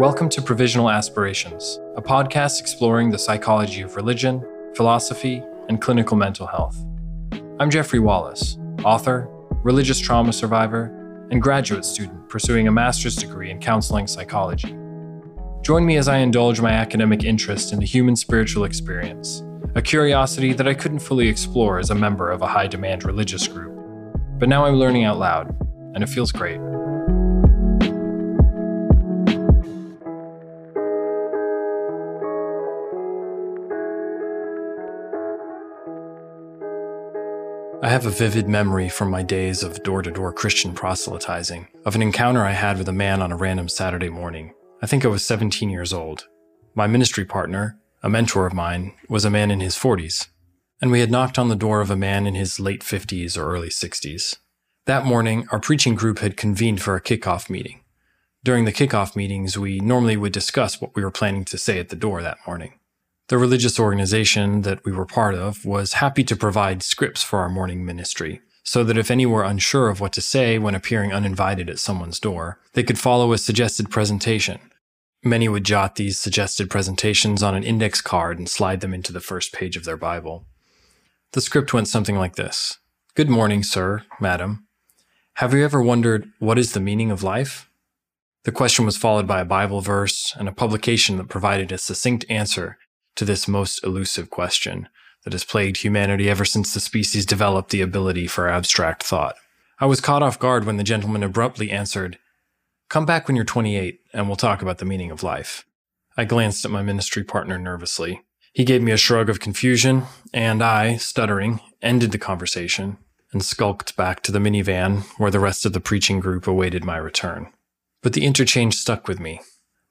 Welcome to Provisional Aspirations, a podcast exploring the psychology of religion, philosophy, and clinical mental health. I'm Geoffrey Wallis, author, religious trauma survivor, and graduate student pursuing a master's degree in counseling psychology. Join me as I indulge my academic interest in the human spiritual experience, a curiosity that I couldn't fully explore as a member of a high demand religious group. But now I'm learning out loud, and it feels great. Have a vivid memory from my days of door to door Christian proselytizing of an encounter I had with a man on a random Saturday morning. I think I was 17 years old. My ministry partner, a mentor of mine, was a man in his 40s, and we had knocked on the door of a man in his late 50s or early 60s. That morning, our preaching group had convened for a kickoff meeting. During the kickoff meetings, we normally would discuss what we were planning to say at the door that morning. The religious organization that we were part of was happy to provide scripts for our morning ministry, so that if any were unsure of what to say when appearing uninvited at someone's door, they could follow a suggested presentation. Many would jot these suggested presentations on an index card and slide them into the first page of their Bible. The script went something like this Good morning, sir, madam. Have you ever wondered what is the meaning of life? The question was followed by a Bible verse and a publication that provided a succinct answer to this most elusive question that has plagued humanity ever since the species developed the ability for abstract thought. I was caught off guard when the gentleman abruptly answered, Come back when you're 28 and we'll talk about the meaning of life. I glanced at my ministry partner nervously. He gave me a shrug of confusion, and I, stuttering, ended the conversation and skulked back to the minivan where the rest of the preaching group awaited my return. But the interchange stuck with me.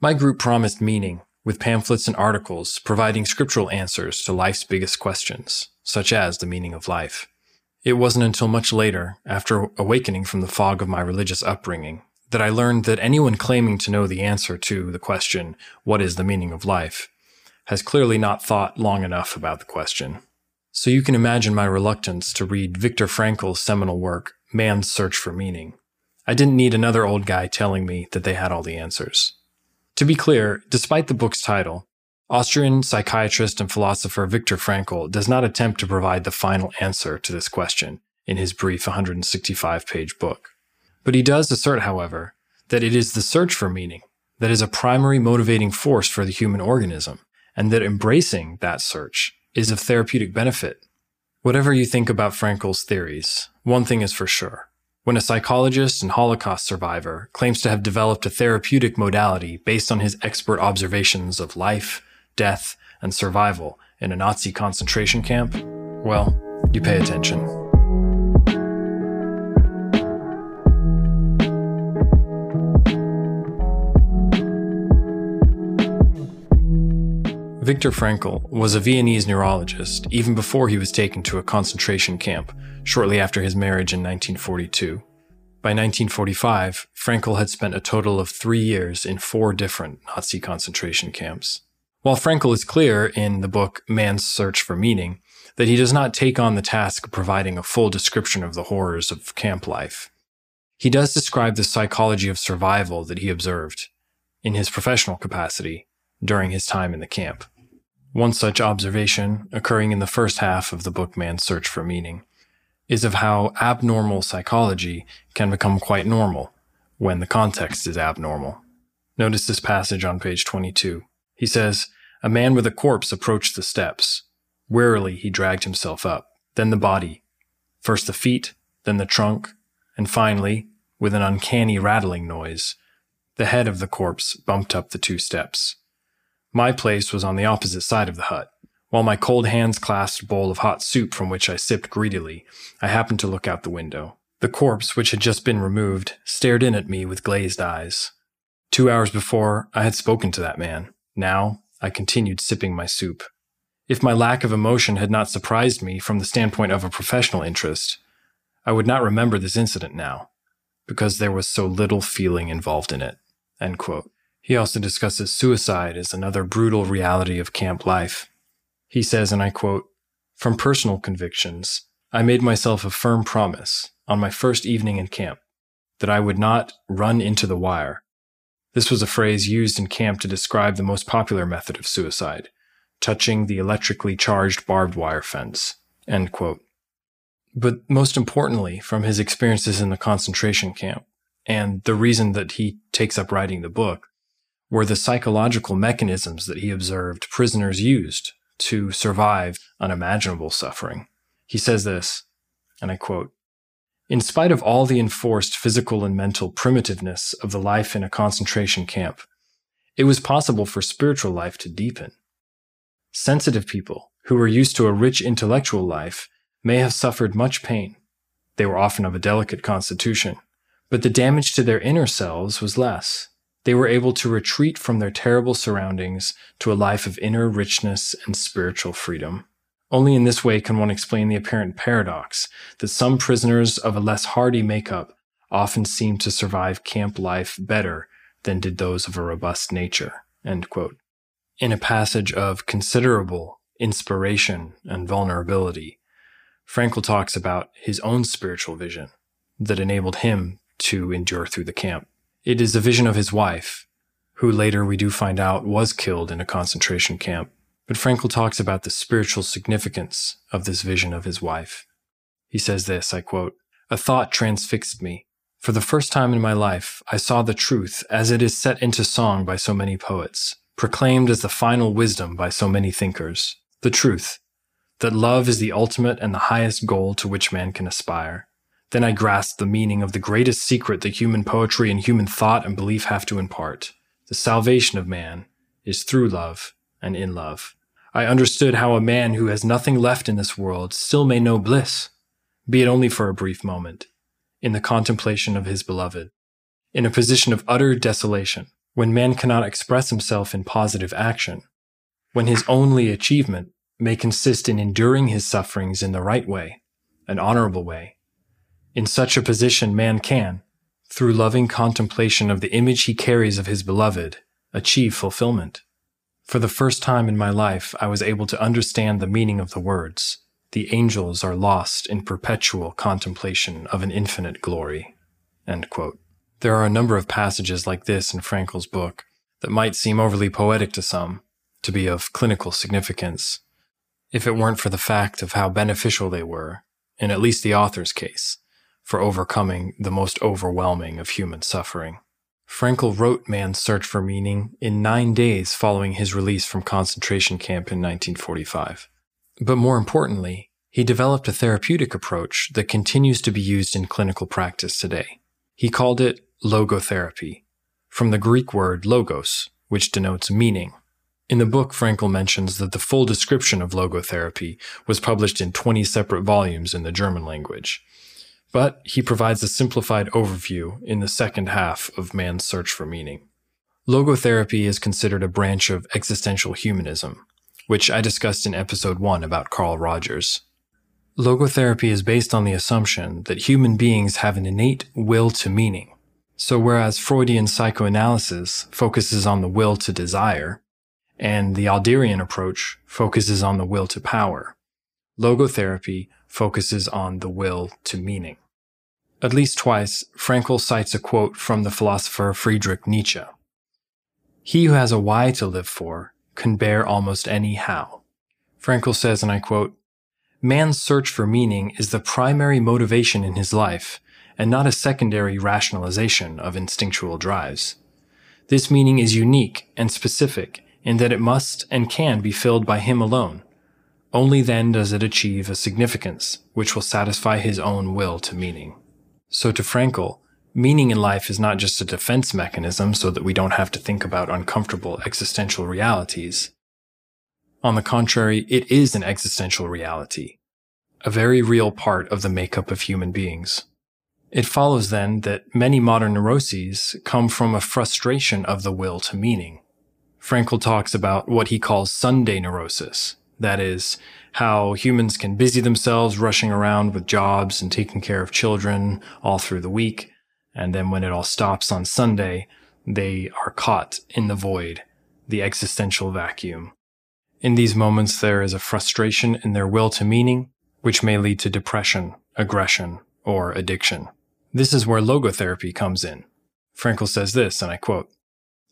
My group promised meaning, with pamphlets and articles providing scriptural answers to life's biggest questions, such as the meaning of life. It wasn't until much later, after awakening from the fog of my religious upbringing, that I learned that anyone claiming to know the answer to the question, What is the meaning of life? has clearly not thought long enough about the question. So you can imagine my reluctance to read Viktor Frankl's seminal work, Man's Search for Meaning. I didn't need another old guy telling me that they had all the answers. To be clear, despite the book's title, Austrian psychiatrist and philosopher Viktor Frankl does not attempt to provide the final answer to this question in his brief 165 page book. But he does assert, however, that it is the search for meaning that is a primary motivating force for the human organism, and that embracing that search is of therapeutic benefit. Whatever you think about Frankl's theories, one thing is for sure when a psychologist and Holocaust survivor claims to have developed a therapeutic modality based on his expert observations of life, death, and survival in a Nazi concentration camp, well, you pay attention. Viktor Frankl was a Viennese neurologist even before he was taken to a concentration camp shortly after his marriage in 1942. By 1945, Frankl had spent a total of three years in four different Nazi concentration camps. While Frankl is clear in the book Man's Search for Meaning that he does not take on the task of providing a full description of the horrors of camp life, he does describe the psychology of survival that he observed in his professional capacity during his time in the camp. One such observation, occurring in the first half of the book Man's Search for Meaning, is of how abnormal psychology can become quite normal when the context is abnormal. Notice this passage on page 22. He says, A man with a corpse approached the steps. Wearily he dragged himself up, then the body, first the feet, then the trunk, and finally, with an uncanny rattling noise, the head of the corpse bumped up the two steps. My place was on the opposite side of the hut. While my cold hands clasped a bowl of hot soup from which I sipped greedily, I happened to look out the window. The corpse, which had just been removed, stared in at me with glazed eyes. Two hours before, I had spoken to that man. Now, I continued sipping my soup. If my lack of emotion had not surprised me from the standpoint of a professional interest, I would not remember this incident now, because there was so little feeling involved in it. He also discusses suicide as another brutal reality of camp life. He says, and I quote, From personal convictions, I made myself a firm promise on my first evening in camp that I would not run into the wire, This was a phrase used in camp to describe the most popular method of suicide, touching the electrically charged barbed wire fence. But most importantly, from his experiences in the concentration camp, and the reason that he takes up writing the book, were the psychological mechanisms that he observed prisoners used to survive unimaginable suffering. He says this, and I quote, in spite of all the enforced physical and mental primitiveness of the life in a concentration camp, it was possible for spiritual life to deepen. Sensitive people who were used to a rich intellectual life may have suffered much pain. They were often of a delicate constitution, but the damage to their inner selves was less. They were able to retreat from their terrible surroundings to a life of inner richness and spiritual freedom. Only in this way can one explain the apparent paradox that some prisoners of a less hardy makeup often seem to survive camp life better than did those of a robust nature. In a passage of considerable inspiration and vulnerability, Frankl talks about his own spiritual vision that enabled him to endure through the camp. It is a vision of his wife, who later we do find out was killed in a concentration camp but Frankl talks about the spiritual significance of this vision of his wife. He says this, I quote, A thought transfixed me. For the first time in my life, I saw the truth as it is set into song by so many poets, proclaimed as the final wisdom by so many thinkers. The truth, that love is the ultimate and the highest goal to which man can aspire. Then I grasped the meaning of the greatest secret that human poetry and human thought and belief have to impart. The salvation of man is through love and in love. I understood how a man who has nothing left in this world still may know bliss, be it only for a brief moment, in the contemplation of his beloved. In a position of utter desolation, when man cannot express himself in positive action, when his only achievement may consist in enduring his sufferings in the right way, an honorable way. In such a position, man can, through loving contemplation of the image he carries of his beloved, achieve fulfillment. For the first time in my life, I was able to understand the meaning of the words. The angels are lost in perpetual contemplation of an infinite glory. There are a number of passages like this in Frankl's book that might seem overly poetic to some, to be of clinical significance, if it weren't for the fact of how beneficial they were, in at least the author's case, for overcoming the most overwhelming of human suffering. Frankl wrote Man's Search for Meaning in nine days following his release from concentration camp in 1945. But more importantly, he developed a therapeutic approach that continues to be used in clinical practice today. He called it logotherapy, from the Greek word logos, which denotes meaning. In the book, Frankl mentions that the full description of logotherapy was published in 20 separate volumes in the German language, but he provides a simplified overview in the second half of Man's Search for Meaning. Logotherapy is considered a branch of existential humanism, which I discussed in episode 1 about Carl Rogers. Logotherapy is based on the assumption that human beings have an innate will to meaning. So whereas Freudian psychoanalysis focuses on the will to desire, and the Adlerian approach focuses on the will to power, logotherapy focuses on the will to meaning. At least twice, Frankl cites a quote from the philosopher Friedrich Nietzsche. He who has a why to live for can bear almost any how. Frankl says, and I quote, Man's search for meaning is the primary motivation in his life and not a secondary rationalization of instinctual drives. This meaning is unique and specific in that it must and can be filled by him alone, only then does it achieve a significance which will satisfy his own will to meaning. So to Frankl, meaning in life is not just a defense mechanism so that we don't have to think about uncomfortable existential realities. On the contrary, it is an existential reality, a very real part of the makeup of human beings. It follows then that many modern neuroses come from a frustration of the will to meaning. Frankl talks about what he calls Sunday neurosis, that is, how humans can busy themselves rushing around with jobs and taking care of children all through the week. And then when it all stops on Sunday, they are caught in the void, the existential vacuum. In these moments, there is a frustration in their will to meaning, which may lead to depression, aggression, or addiction. This is where logotherapy comes in. Frankl says this, and I quote,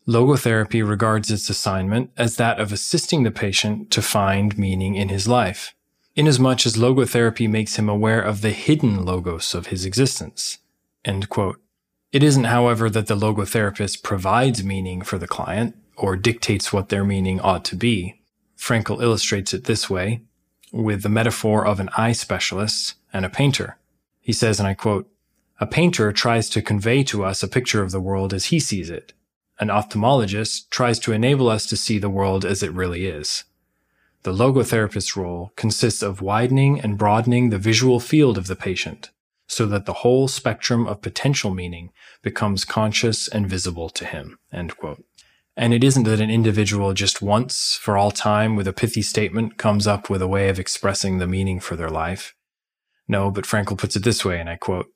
Logotherapy regards its assignment as that of assisting the patient to find meaning in his life, inasmuch as logotherapy makes him aware of the hidden logos of his existence. It isn't, however, that the logotherapist provides meaning for the client or dictates what their meaning ought to be. Frankl illustrates it this way with the metaphor of an eye specialist and a painter. He says, and I quote, a painter tries to convey to us a picture of the world as he sees it. An ophthalmologist tries to enable us to see the world as it really is. The logotherapist's role consists of widening and broadening the visual field of the patient so that the whole spectrum of potential meaning becomes conscious and visible to him. And it isn't that an individual just once for all time with a pithy statement comes up with a way of expressing the meaning for their life. No, but Frankl puts it this way, and I quote,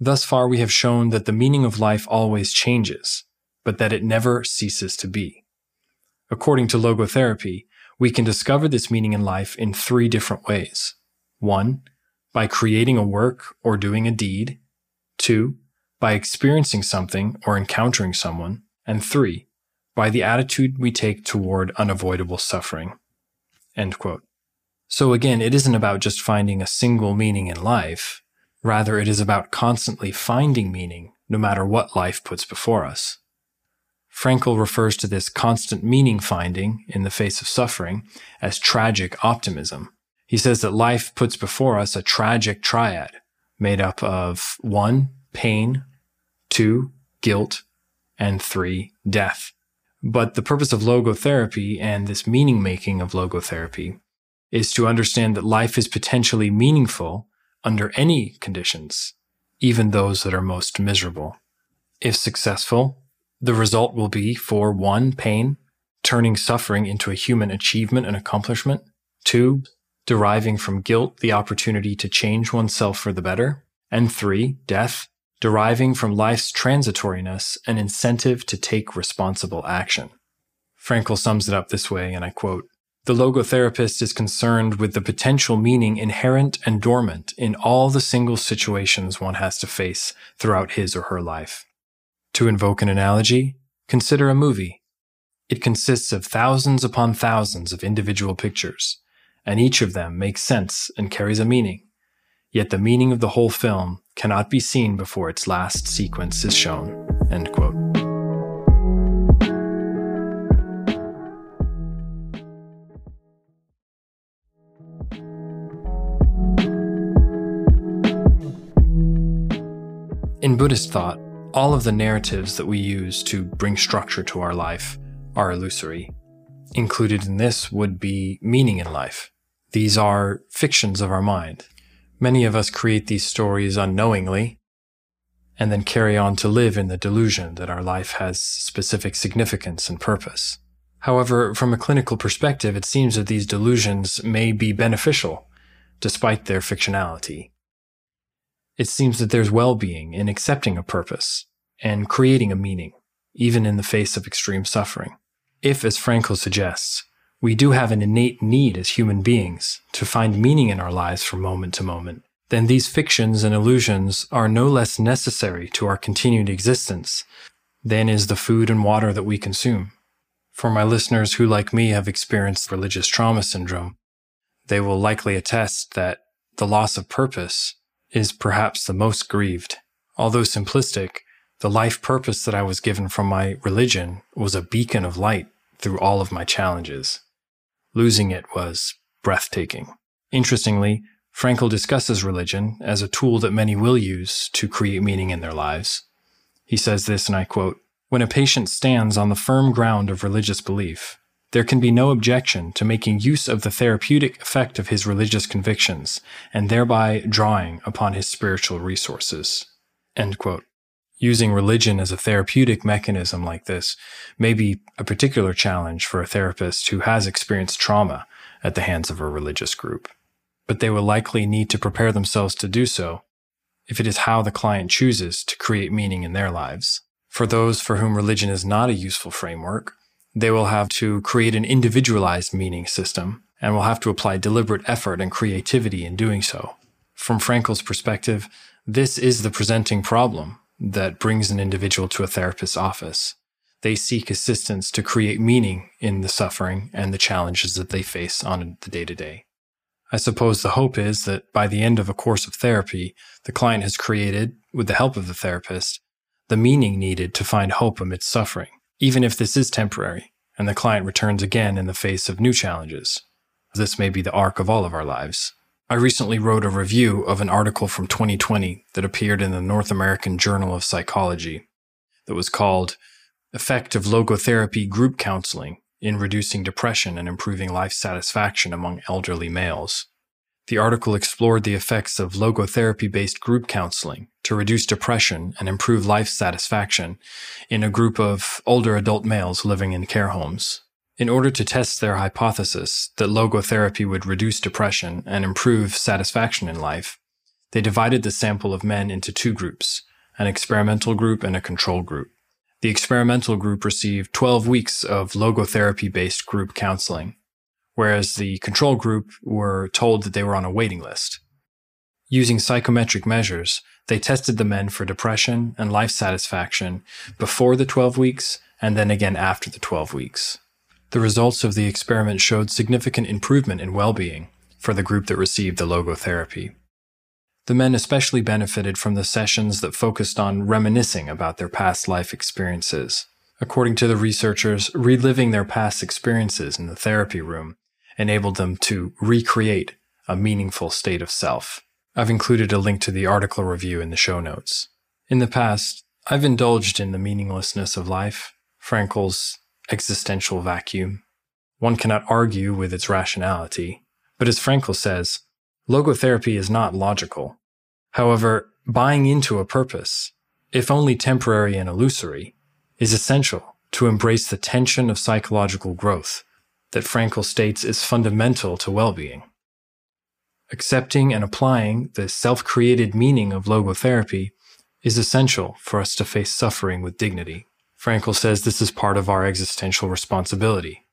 Thus far we have shown that the meaning of life always changes, but that it never ceases to be. According to logotherapy, we can discover this meaning in life in three different ways. One, by creating a work or doing a deed. Two, by experiencing something or encountering someone. And three, by the attitude we take toward unavoidable suffering. So again, it isn't about just finding a single meaning in life. Rather, it is about constantly finding meaning no matter what life puts before us. Frankl refers to this constant meaning finding in the face of suffering as tragic optimism. He says that life puts before us a tragic triad made up of one, pain, two, guilt, and three, death. But the purpose of logotherapy and this meaning making of logotherapy is to understand that life is potentially meaningful under any conditions, even those that are most miserable. If successful, the result will be for one, pain, turning suffering into a human achievement and accomplishment, two, deriving from guilt the opportunity to change oneself for the better, and three, death, deriving from life's transitoriness an incentive to take responsible action. Frankl sums it up this way, and I quote, the logotherapist is concerned with the potential meaning inherent and dormant in all the single situations one has to face throughout his or her life. To invoke an analogy, consider a movie. It consists of thousands upon thousands of individual pictures, and each of them makes sense and carries a meaning. Yet the meaning of the whole film cannot be seen before its last sequence is shown. In Buddhist thought, all of the narratives that we use to bring structure to our life are illusory. Included in this would be meaning in life. These are fictions of our mind. Many of us create these stories unknowingly and then carry on to live in the delusion that our life has specific significance and purpose. However, from a clinical perspective, it seems that these delusions may be beneficial despite their fictionality. It seems that there's well-being in accepting a purpose and creating a meaning, even in the face of extreme suffering. If, as Frankl suggests, we do have an innate need as human beings to find meaning in our lives from moment to moment, then these fictions and illusions are no less necessary to our continued existence than is the food and water that we consume. For my listeners who, like me, have experienced religious trauma syndrome, they will likely attest that the loss of purpose is perhaps the most grieved. Although simplistic, the life purpose that I was given from my religion was a beacon of light through all of my challenges. Losing it was breathtaking. Interestingly, Frankl discusses religion as a tool that many will use to create meaning in their lives. He says this, and I quote, When a patient stands on the firm ground of religious belief, there can be no objection to making use of the therapeutic effect of his religious convictions and thereby drawing upon his spiritual resources. Using religion as a therapeutic mechanism like this may be a particular challenge for a therapist who has experienced trauma at the hands of a religious group. But they will likely need to prepare themselves to do so if it is how the client chooses to create meaning in their lives. For those for whom religion is not a useful framework, they will have to create an individualized meaning system and will have to apply deliberate effort and creativity in doing so. From Frankl's perspective, this is the presenting problem that brings an individual to a therapist's office. they seek assistance to create meaning in the suffering and the challenges that they face on the day to day. I suppose the hope is that by the end of a course of therapy, the client has created, with the help of the therapist, the meaning needed to find hope amidst suffering, even if this is temporary, and the client returns again in the face of new challenges. This may be the arc of all of our lives. I recently wrote a review of an article from 2020 that appeared in the North American Journal of Psychology that was called Effect of Logotherapy Group Counseling in Reducing Depression and Improving Life Satisfaction Among Elderly Males. The article explored the effects of logotherapy based group counseling to reduce depression and improve life satisfaction in a group of older adult males living in care homes. In order to test their hypothesis that logotherapy would reduce depression and improve satisfaction in life, they divided the sample of men into two groups an experimental group and a control group. The experimental group received 12 weeks of logotherapy based group counseling, whereas the control group were told that they were on a waiting list. Using psychometric measures, they tested the men for depression and life satisfaction before the 12 weeks and then again after the 12 weeks. The results of the experiment showed significant improvement in well being for the group that received the logotherapy. The men especially benefited from the sessions that focused on reminiscing about their past life experiences. According to the researchers, reliving their past experiences in the therapy room enabled them to recreate a meaningful state of self. I've included a link to the article review in the show notes. In the past, I've indulged in the meaninglessness of life, Frankl's existential vacuum. One cannot argue with its rationality, but as Frankl says, logotherapy is not logical. However, buying into a purpose, if only temporary and illusory, is essential to embrace the tension of psychological growth that Frankl states is fundamental to well-being. Accepting and applying the self-created meaning of logotherapy is essential for us to face suffering with dignity. Frankl says this is part of our existential responsibility.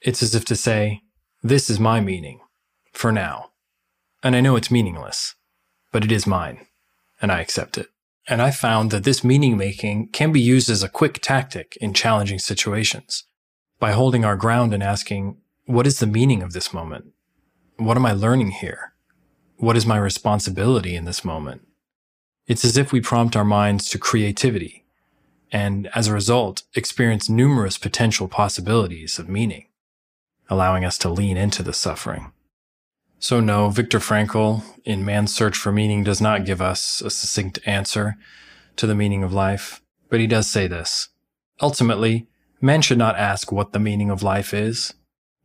It's as if to say, this is my meaning, for now. And I know it's meaningless but it is mine, and I accept it. And I found that this meaning making can be used as a quick tactic in challenging situations. By holding our ground and asking, what is the meaning of this moment? What am I learning here? What is my responsibility in this moment? It's as if we prompt our minds to creativity and as a result experience numerous potential possibilities of meaning, allowing us to lean into the suffering. So, no, Viktor Frankl, in Man's Search for Meaning, does not give us a succinct answer to the meaning of life, but he does say this. Ultimately, man should not ask what the meaning of life is,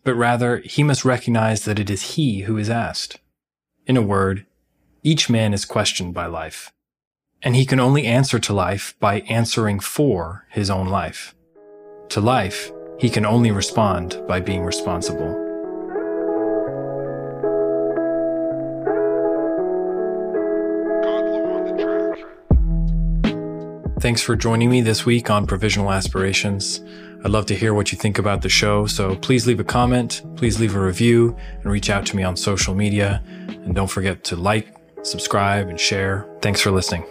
but rather he must recognize that it is he who is asked. In a word, each man is questioned by life, and he can only answer to life by answering for his own life. To life, he can only respond by being responsible. Thanks for joining me this week on Provisional Aspirations. I'd love to hear what you think about the show, so please leave a comment, please leave a review, and reach out to me on social media. And don't forget to like, subscribe, and share. Thanks for listening.